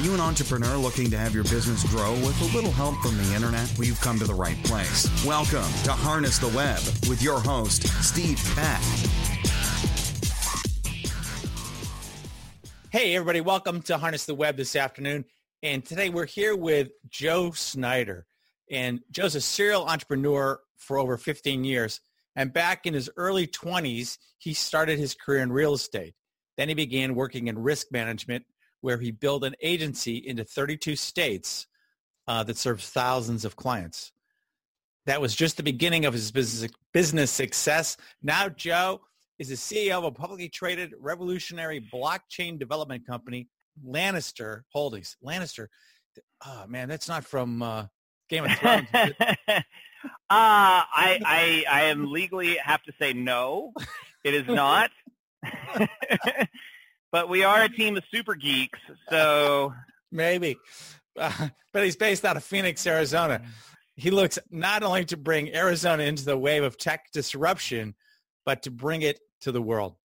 Are you an entrepreneur looking to have your business grow with a little help from the internet? Well, you've come to the right place. Welcome to Harness the Web with your host, Steve Peck. Hey, everybody, welcome to Harness the Web this afternoon. And today we're here with Joe Snyder. And Joe's a serial entrepreneur for over 15 years. And back in his early 20s, he started his career in real estate. Then he began working in risk management, where he built an agency into 32 states uh, that serves thousands of clients. That was just the beginning of his business, business success. Now Joe is the CEO of a publicly traded revolutionary blockchain development company, Lannister Holdings. Lannister, oh man, that's not from uh, Game of Thrones. Uh, I, I I am legally have to say no. It is not. but we are a team of super geeks, so maybe. Uh, but he's based out of Phoenix, Arizona. He looks not only to bring Arizona into the wave of tech disruption, but to bring it to the world.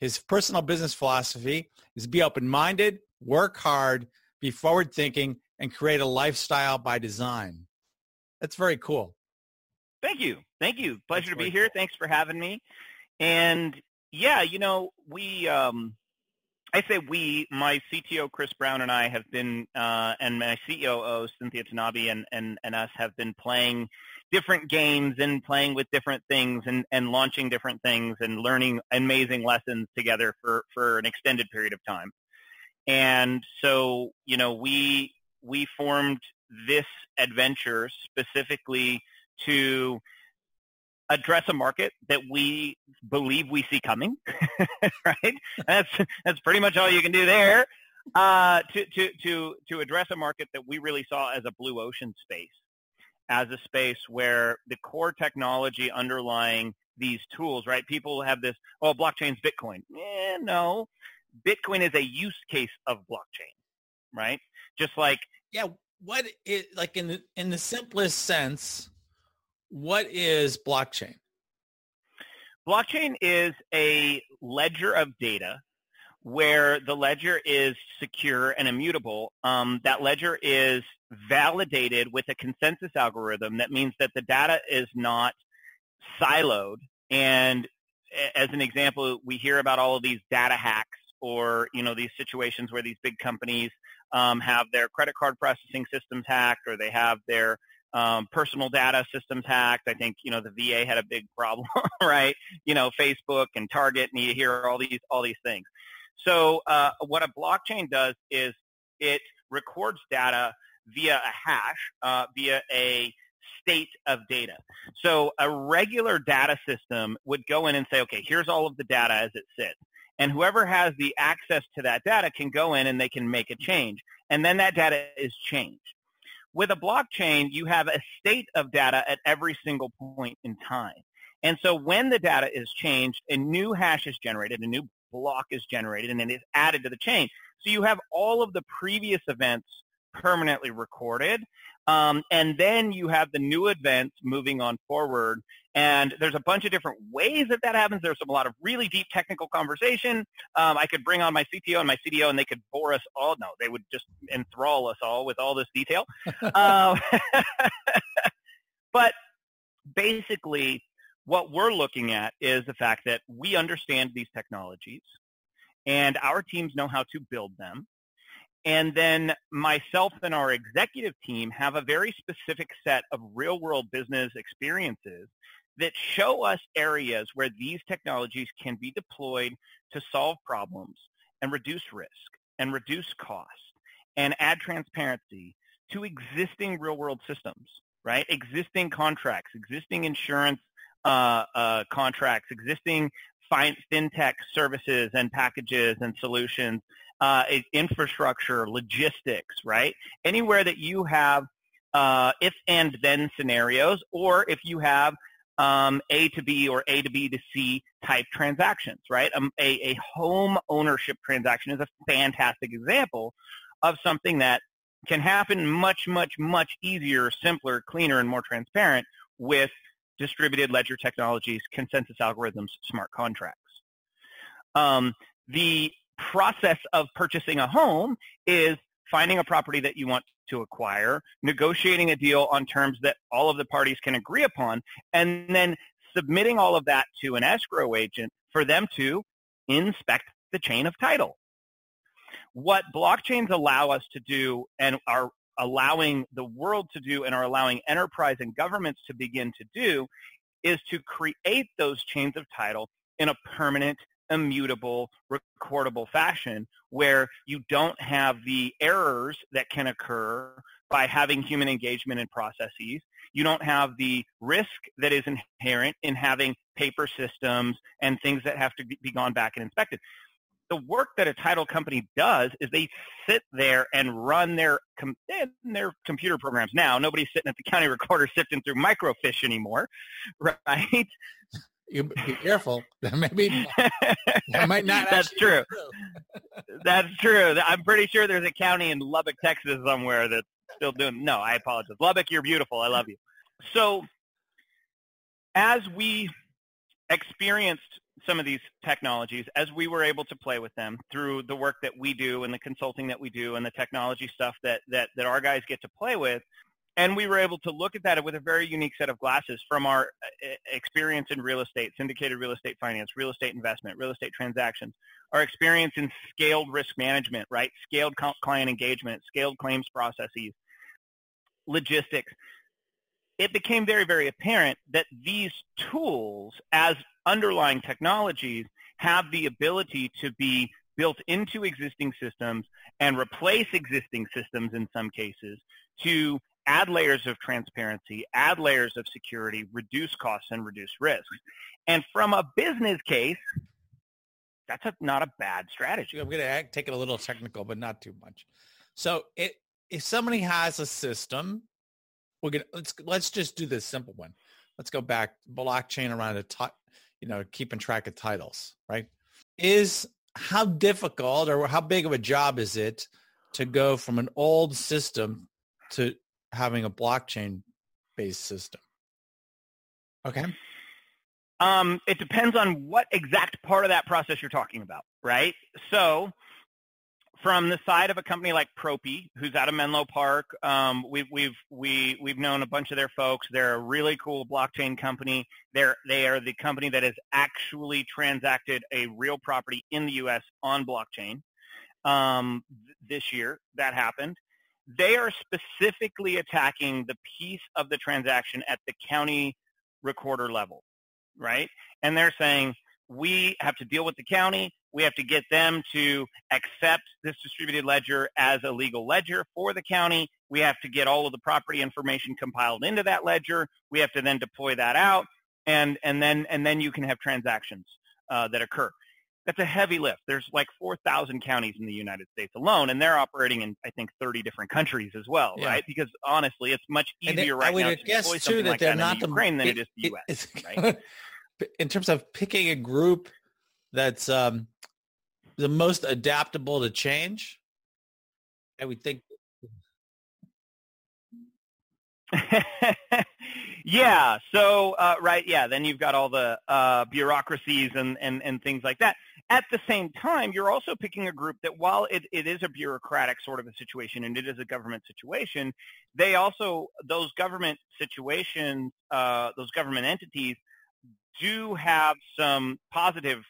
His personal business philosophy is be open-minded, work hard, be forward-thinking, and create a lifestyle by design. That's very cool. Thank you. Thank you. Pleasure That's to be here. Cool. Thanks for having me. And yeah, you know, we, um, I say we, my CTO Chris Brown and I have been, uh, and my COO Cynthia Tanabe and, and, and us have been playing different games and playing with different things and, and launching different things and learning amazing lessons together for, for an extended period of time. And so, you know, we, we formed this adventure specifically to address a market that we believe we see coming, right? That's that's pretty much all you can do there. Uh, to to to to address a market that we really saw as a blue ocean space, as a space where the core technology underlying these tools, right? People have this, oh, blockchain's Bitcoin. Eh, no, Bitcoin is a use case of blockchain, right? Just like yeah, what is like in the in the simplest sense what is blockchain? Blockchain is a ledger of data where the ledger is secure and immutable. Um, that ledger is validated with a consensus algorithm. That means that the data is not siloed. And as an example, we hear about all of these data hacks or, you know, these situations where these big companies um, have their credit card processing systems hacked or they have their um, personal data systems hacked. I think you know the VA had a big problem, right? You know, Facebook and Target, and you hear all these all these things. So uh, what a blockchain does is it records data via a hash, uh, via a state of data. So a regular data system would go in and say, okay, here's all of the data as it sits. And whoever has the access to that data can go in and they can make a change. And then that data is changed. With a blockchain, you have a state of data at every single point in time. And so when the data is changed, a new hash is generated, a new block is generated, and then it is added to the chain. So you have all of the previous events permanently recorded. Um, and then you have the new events moving on forward and there's a bunch of different ways that that happens. There's a lot of really deep technical conversation. Um, I could bring on my CTO and my CDO, and they could bore us all. No, they would just enthrall us all with all this detail. uh, but basically, what we're looking at is the fact that we understand these technologies, and our teams know how to build them. And then myself and our executive team have a very specific set of real world business experiences that show us areas where these technologies can be deployed to solve problems and reduce risk and reduce cost and add transparency to existing real world systems, right? Existing contracts, existing insurance uh, uh, contracts, existing fintech services and packages and solutions, uh, infrastructure, logistics, right? Anywhere that you have uh, if and then scenarios, or if you have um, A to B or A to B to C type transactions, right? Um, a, a home ownership transaction is a fantastic example of something that can happen much, much, much easier, simpler, cleaner, and more transparent with distributed ledger technologies, consensus algorithms, smart contracts. Um, the process of purchasing a home is finding a property that you want to acquire, negotiating a deal on terms that all of the parties can agree upon, and then submitting all of that to an escrow agent for them to inspect the chain of title. What blockchains allow us to do and are allowing the world to do and are allowing enterprise and governments to begin to do is to create those chains of title in a permanent, immutable, recordable fashion where you don't have the errors that can occur by having human engagement in processes. You don't have the risk that is inherent in having paper systems and things that have to be gone back and inspected the work that a title company does is they sit there and run their com- eh, their computer programs. Now, nobody's sitting at the county recorder sifting through microfiche anymore, right? You be careful. Maybe that might not. That's true. true. That's true. I'm pretty sure there's a county in Lubbock, Texas, somewhere that's still doing. No, I apologize. Lubbock, you're beautiful. I love you. So, as we experienced some of these technologies as we were able to play with them through the work that we do and the consulting that we do and the technology stuff that, that, that our guys get to play with. And we were able to look at that with a very unique set of glasses from our uh, experience in real estate, syndicated real estate finance, real estate investment, real estate transactions, our experience in scaled risk management, right? Scaled client engagement, scaled claims processes, logistics it became very, very apparent that these tools, as underlying technologies, have the ability to be built into existing systems and replace existing systems in some cases to add layers of transparency, add layers of security, reduce costs, and reduce risks. And from a business case, that's a, not a bad strategy. I'm going to take it a little technical, but not too much. So it, if somebody has a system we're gonna let's let's just do this simple one. Let's go back blockchain around a t- you know keeping track of titles, right? Is how difficult or how big of a job is it to go from an old system to having a blockchain based system? Okay. Um, it depends on what exact part of that process you're talking about, right? So from the side of a company like Propy, who's out of Menlo Park, um, we've we've we we've known a bunch of their folks. They're a really cool blockchain company. They're they are the company that has actually transacted a real property in the U.S. on blockchain um, th- this year. That happened. They are specifically attacking the piece of the transaction at the county recorder level, right? And they're saying we have to deal with the county. We have to get them to accept this distributed ledger as a legal ledger for the county. We have to get all of the property information compiled into that ledger. We have to then deploy that out, and and then and then you can have transactions uh, that occur. That's a heavy lift. There's like 4,000 counties in the United States alone, and they're operating in I think 30 different countries as well, yeah. right? Because honestly, it's much easier right now to deploy something like that in Ukraine the, than it, it is the U.S. right? In terms of picking a group that's um, the most adaptable to change. I would think. yeah. So uh, right. Yeah. Then you've got all the uh, bureaucracies and, and and things like that. At the same time, you're also picking a group that, while it, it is a bureaucratic sort of a situation and it is a government situation, they also those government situations, uh, those government entities, do have some positive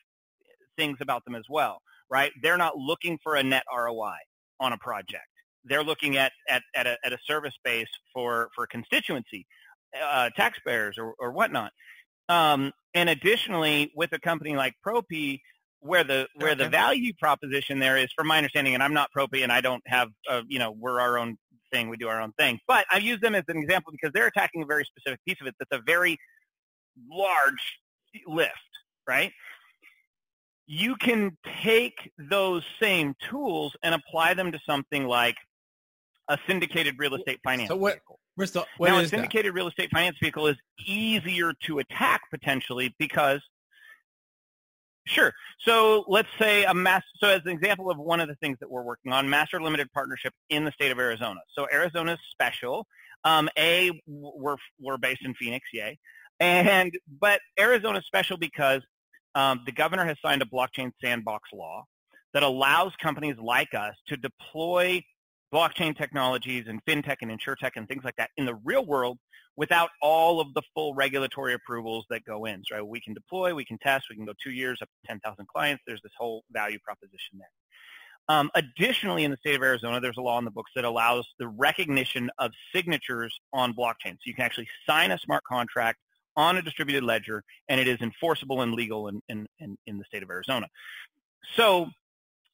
things about them as well right? They're not looking for a net ROI on a project. They're looking at, at, at, a, at a service base for, for constituency, uh, taxpayers or, or whatnot. Um, and additionally, with a company like Propy, where the where okay. the value proposition there is, from my understanding, and I'm not Propy, and I don't have, uh, you know, we're our own thing, we do our own thing. But I use them as an example because they're attacking a very specific piece of it that's a very large lift, right? you can take those same tools and apply them to something like a syndicated real estate finance so what, vehicle. Now, a syndicated that? real estate finance vehicle is easier to attack potentially because Sure. So let's say a master, so as an example of one of the things that we're working on, master limited partnership in the state of Arizona. So Arizona's special. Um, a, we're, we're based in Phoenix, yay. And, but Arizona's special because um, the governor has signed a blockchain sandbox law that allows companies like us to deploy blockchain technologies and fintech and insurtech and things like that in the real world without all of the full regulatory approvals that go in. So we can deploy, we can test, we can go two years up to 10,000 clients. There's this whole value proposition there. Um, additionally, in the state of Arizona, there's a law in the books that allows the recognition of signatures on blockchain. So you can actually sign a smart contract on a distributed ledger, and it is enforceable and legal in, in, in, in the state of Arizona. So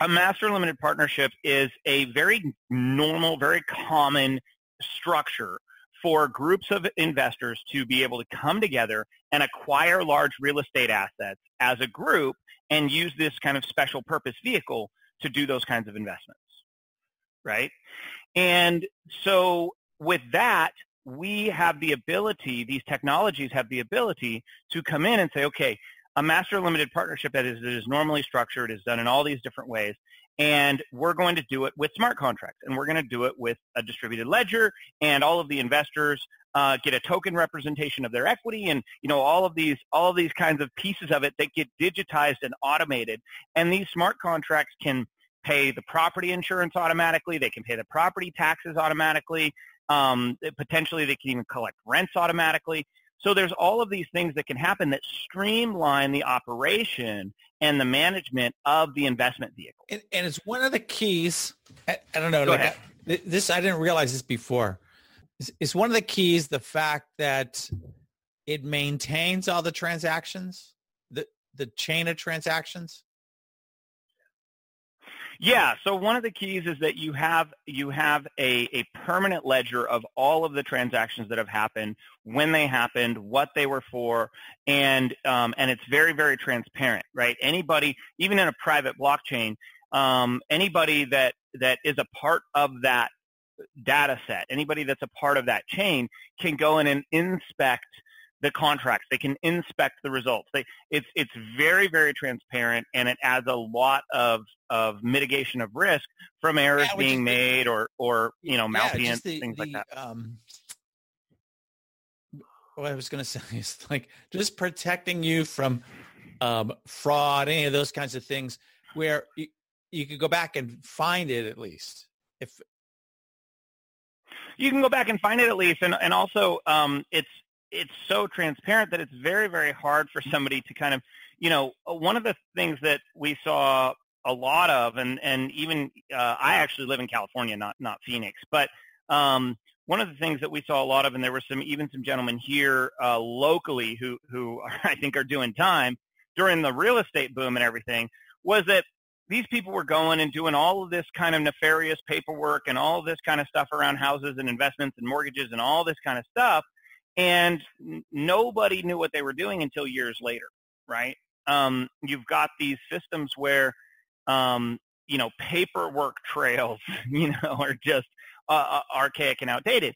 a master limited partnership is a very normal, very common structure for groups of investors to be able to come together and acquire large real estate assets as a group and use this kind of special purpose vehicle to do those kinds of investments, right? And so with that, we have the ability, these technologies have the ability to come in and say, okay, a master limited partnership that is, that is normally structured is done in all these different ways. And we're going to do it with smart contracts, and we're going to do it with a distributed ledger, and all of the investors uh, get a token representation of their equity, and you know all of these all of these kinds of pieces of it that get digitized and automated. And these smart contracts can pay the property insurance automatically. They can pay the property taxes automatically. Um, potentially, they can even collect rents automatically. So there's all of these things that can happen that streamline the operation and the management of the investment vehicle. And, and it's one of the keys. I, I don't know. Like. I, this I didn't realize this before. It's, it's one of the keys the fact that it maintains all the transactions, the the chain of transactions. Yeah. So one of the keys is that you have you have a, a permanent ledger of all of the transactions that have happened, when they happened, what they were for, and um, and it's very very transparent, right? Anybody, even in a private blockchain, um, anybody that that is a part of that data set, anybody that's a part of that chain can go in and inspect the contracts. They can inspect the results. They, it's it's very very transparent, and it adds a lot of of mitigation of risk from errors Yeah, being is the- made or or you know Yeah, malfeasance the- things like that. Um, what I was going to say is like just protecting you from um, fraud, any of those kinds of things, where you, you could go back and find it at least. If You can go back and find it at least, and and also um, it's it's so transparent that it's very very hard for somebody to kind of you know one of the things that we saw a lot of, and and even uh, I actually live in California, not not Phoenix, but um, one of the things that we saw a lot of, and there were some even some gentlemen here uh, locally who who I think are doing time during the real estate boom and everything, was that these people were going and doing all of this kind of nefarious paperwork and all this kind of stuff around houses and investments and mortgages and all this kind of stuff, and nobody knew what they were doing until years later, right? Um, you've got these systems where um, you know, paperwork trails, you know, are just uh, uh, archaic and outdated.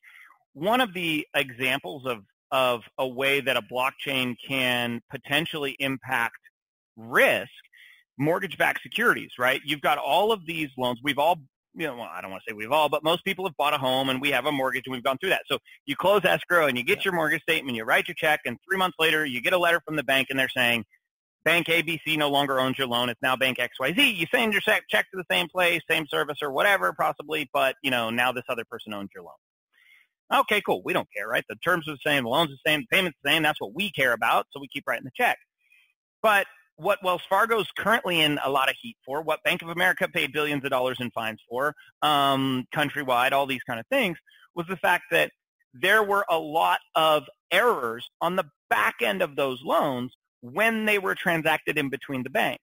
One of the examples of of a way that a blockchain can potentially impact risk, mortgage-backed securities, right? You've got all of these loans. We've all, you know, well, I don't want to say we've all, but most people have bought a home and we have a mortgage and we've gone through that. So you close escrow and you get your mortgage statement, you write your check, and three months later you get a letter from the bank and they're saying, Bank ABC no longer owns your loan. It's now Bank XYZ. You send your check check to the same place, same service or whatever, possibly, but you know now this other person owns your loan. Okay, cool. We don't care, right? The terms are the same, the loan's the same, the payment's the same. That's what we care about, so we keep writing the check. But what Wells Fargo's currently in a lot of heat for, what Bank of America paid billions of dollars in fines for, um, countrywide, all these kind of things, was the fact that there were a lot of errors on the back end of those loans when they were transacted in between the banks,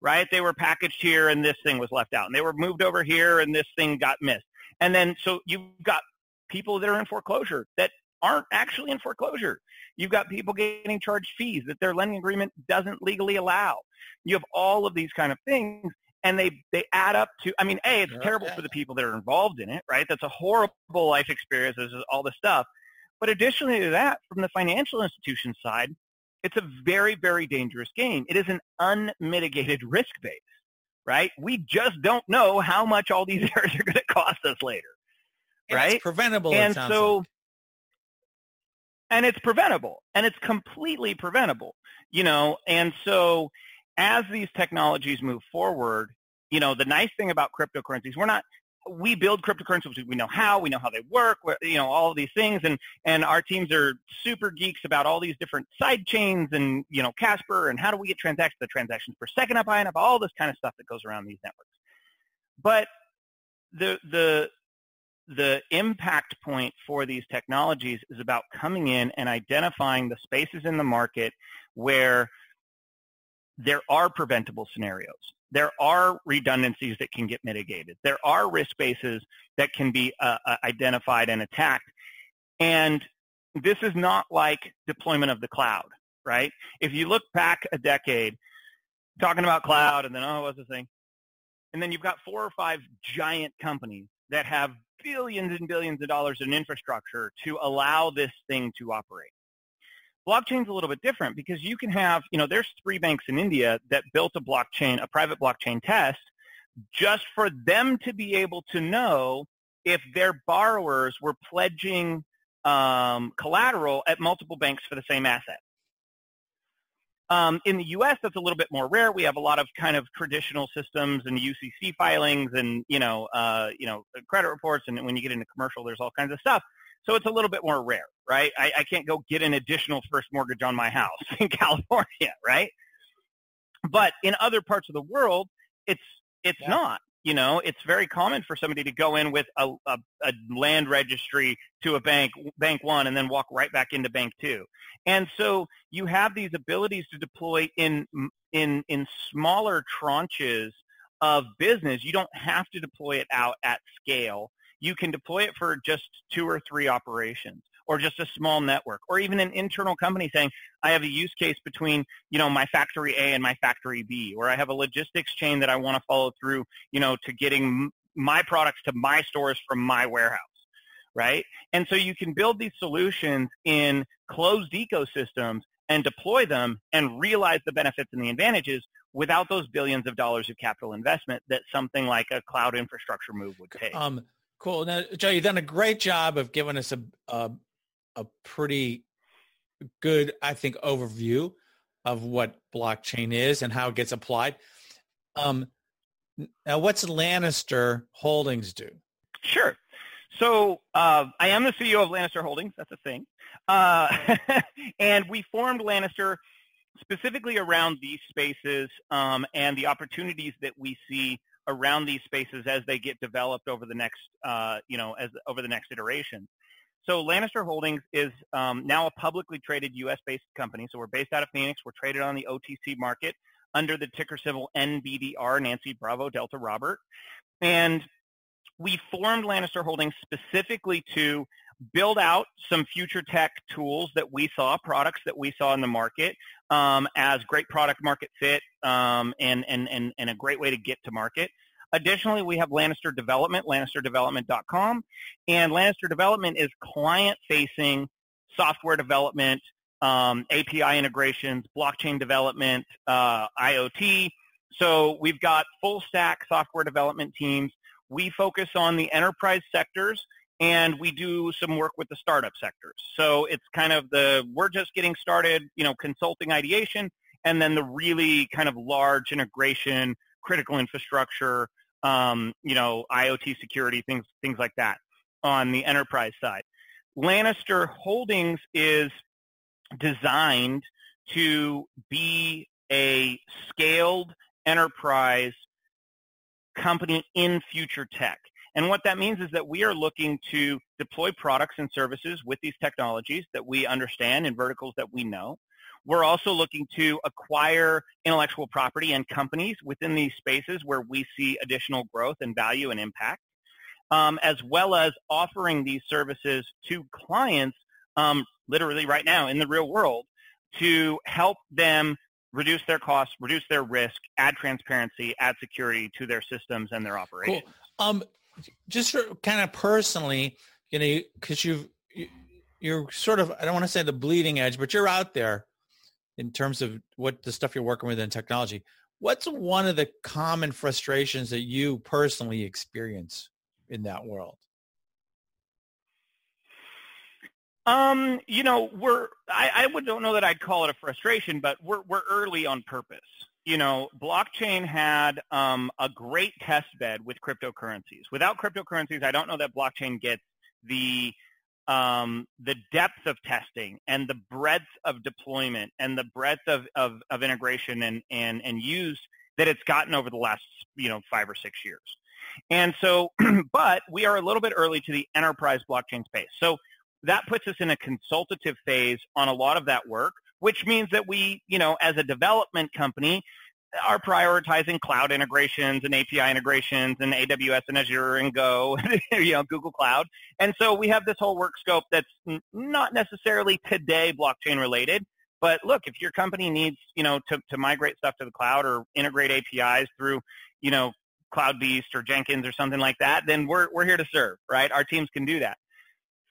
right? They were packaged here and this thing was left out, and they were moved over here and this thing got missed. And then so you've got people that are in foreclosure that aren't actually in foreclosure. You've got people getting charged fees that their lending agreement doesn't legally allow. You have all of these kind of things and they, they add up to, I mean, A, it's terrible for the people that are involved in it, right? That's a horrible life experience. This is all this stuff. But additionally to that, from the financial institution side, it's a very, very dangerous game. It is an unmitigated risk base, right? We just don't know how much all these errors are going to cost us later, and right? it's preventable. and so, like. And it's preventable, and it's completely preventable, you know. And so, as these technologies move forward, you know, the nice thing about cryptocurrencies, we're not we build cryptocurrencies. We know how, we know how they work, you know, all of these things. And, and our teams are super geeks about all these different side chains and, you know, Casper and how do we get transactions, the transactions per second up high enough, all this kind of stuff that goes around these networks. But the, the, the impact point for these technologies is about coming in and identifying the spaces in the market where there are preventable scenarios there are redundancies that can get mitigated. There are risk bases that can be uh, uh, identified and attacked. And this is not like deployment of the cloud, right? If you look back a decade, talking about cloud and then, oh, what's the thing? And then you've got four or five giant companies that have billions and billions of dollars in infrastructure to allow this thing to operate. Blockchain's a little bit different because you can have, you know, there's three banks in India that built a blockchain, a private blockchain test, just for them to be able to know if their borrowers were pledging um, collateral at multiple banks for the same asset. Um, in the U.S., that's a little bit more rare. We have a lot of kind of traditional systems and UCC filings, and you know, uh, you know, credit reports. And when you get into commercial, there's all kinds of stuff. So it's a little bit more rare, right? I, I can't go get an additional first mortgage on my house in California, right? But in other parts of the world, it's it's yeah. not. You know, it's very common for somebody to go in with a, a, a, land registry to a bank, bank one, and then walk right back into bank two. And so you have these abilities to deploy in in in smaller tranches of business. You don't have to deploy it out at scale you can deploy it for just two or three operations or just a small network or even an internal company saying i have a use case between you know my factory a and my factory b or i have a logistics chain that i want to follow through you know to getting my products to my stores from my warehouse right? And so you can build these solutions in closed ecosystems and deploy them and realize the benefits and the advantages without those billions of dollars of capital investment that something like a cloud infrastructure move would take. um, Cool. Now, Joe, you've done a great job of giving us a, a, a pretty good, I think, overview of what blockchain is and how it gets applied. Um, now, what's Lannister Holdings do? Sure. So uh, I am the CEO of Lannister Holdings. That's a thing. Uh, and we formed Lannister specifically around these spaces um, and the opportunities that we see around these spaces as they get developed over the next, uh, you know, as over the next iteration. So Lannister Holdings is um, now a publicly traded U.S.-based company. So we're based out of Phoenix. We're traded on the OTC market under the ticker symbol NBDR, Nancy Bravo Delta Robert. And we formed Lannister Holdings specifically to build out some future tech tools that we saw, products that we saw in the market um, as great product market fit um, and, and, and, and a great way to get to market. Additionally, we have Lannister Development, lannisterdevelopment.com, and Lannister Development is client-facing software development, um, API integrations, blockchain development, uh, IoT. So we've got full stack software development teams. We focus on the enterprise sectors and we do some work with the startup sectors. So it's kind of the we're just getting started, you know, consulting ideation, and then the really kind of large integration, critical infrastructure, um, you know, IoT security things, things like that on the enterprise side. Lannister Holdings is designed to be a scaled enterprise company in future tech. And what that means is that we are looking to deploy products and services with these technologies that we understand in verticals that we know. We're also looking to acquire intellectual property and companies within these spaces where we see additional growth and value and impact, um, as well as offering these services to clients um, literally right now in the real world to help them reduce their costs, reduce their risk, add transparency, add security to their systems and their operations. Cool. Um, just kind of personally, you know, because you've you're sort of I don't want to say the bleeding edge, but you're out there in terms of what the stuff you're working with in technology. What's one of the common frustrations that you personally experience in that world? Um, you know, we're I, I don't know that I'd call it a frustration, but we're we're early on purpose, you know, blockchain had um, a great test bed with cryptocurrencies. Without cryptocurrencies, I don't know that blockchain gets the um, the depth of testing and the breadth of deployment and the breadth of, of, of integration and, and, and use that it's gotten over the last, you know, five or six years. And so, but we are a little bit early to the enterprise blockchain space. So that puts us in a consultative phase on a lot of that work, which means that we, you know, as a development company, are prioritizing cloud integrations and API integrations and AWS and Azure and Go, you know, Google Cloud. And so we have this whole work scope that's not necessarily today blockchain related. But look, if your company needs, you know, to, to migrate stuff to the cloud or integrate APIs through, you know, CloudBees or Jenkins or something like that, then we're, we're here to serve, right? Our teams can do that.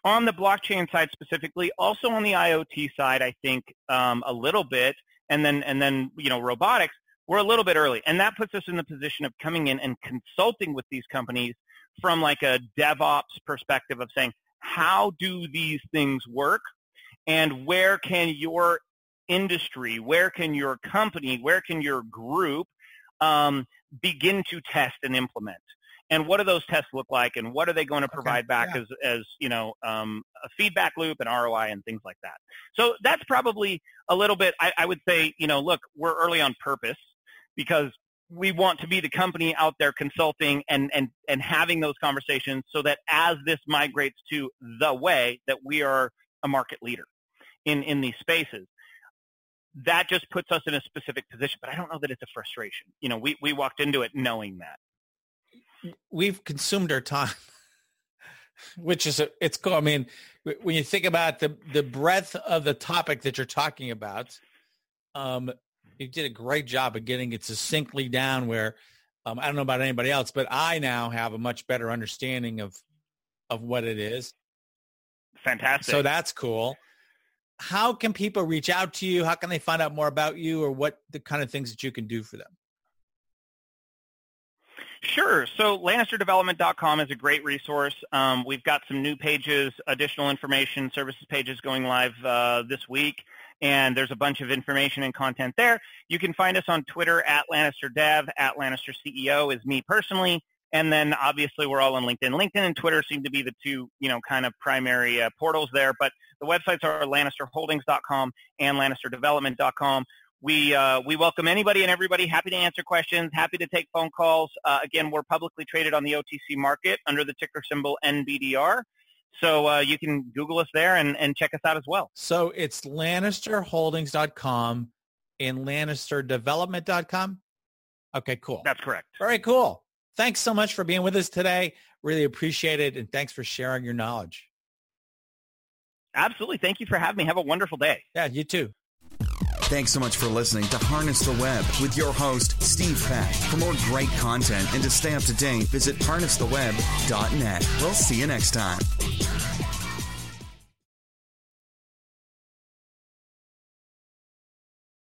On the blockchain side specifically, also on the IoT side, I think um, a little bit, and then and then you know robotics we're a little bit early. And that puts us in the position of coming in and consulting with these companies from like a DevOps perspective of saying, how do these things work? And where can your industry, where can your company, where can your group um, begin to test and implement? And what do those tests look like? And what are they going to provide okay, back yeah. as, as you know, um, a feedback loop and ROI and things like that? So that's probably a little bit. I, I would say, you know, look, we're early on purpose because we want to be the company out there consulting and, and, and having those conversations so that as this migrates to the way that we are a market leader in, in these spaces. That just puts us in a specific position, but I don't know that it's a frustration. You know, we, we walked into it knowing that. We've consumed our time, which is, a, it's cool. I mean, when you think about the, the breadth of the topic that you're talking about, um, you did a great job of getting it succinctly down where um, I don't know about anybody else, but I now have a much better understanding of of what it is. Fantastic. So that's cool. How can people reach out to you? How can they find out more about you or what the kind of things that you can do for them? Sure. So LannisterDevelopment.com is a great resource. Um, we've got some new pages, additional information, services pages going live uh, this week and there's a bunch of information and content there. You can find us on Twitter at LannisterDev, at Lannister CEO is me personally, and then obviously we're all on LinkedIn. LinkedIn and Twitter seem to be the two, you know, kind of primary uh, portals there, but the websites are LannisterHoldings.com and LannisterDevelopment.com. We uh, we welcome anybody and everybody. Happy to answer questions. Happy to take phone calls. Uh, again, we're publicly traded on the OTC market under the ticker symbol NBDR. So uh, you can Google us there and, and check us out as well. So it's LannisterHoldings.com and LannisterDevelopment.com. Okay, cool. That's correct. Very cool. Thanks so much for being with us today. Really appreciate it. And thanks for sharing your knowledge. Absolutely. Thank you for having me. Have a wonderful day. Yeah, you too. Thanks so much for listening to Harness the Web with your host, Steve Peck. For more great content and to stay up to date, visit harnesstheweb.net. We'll see you next time.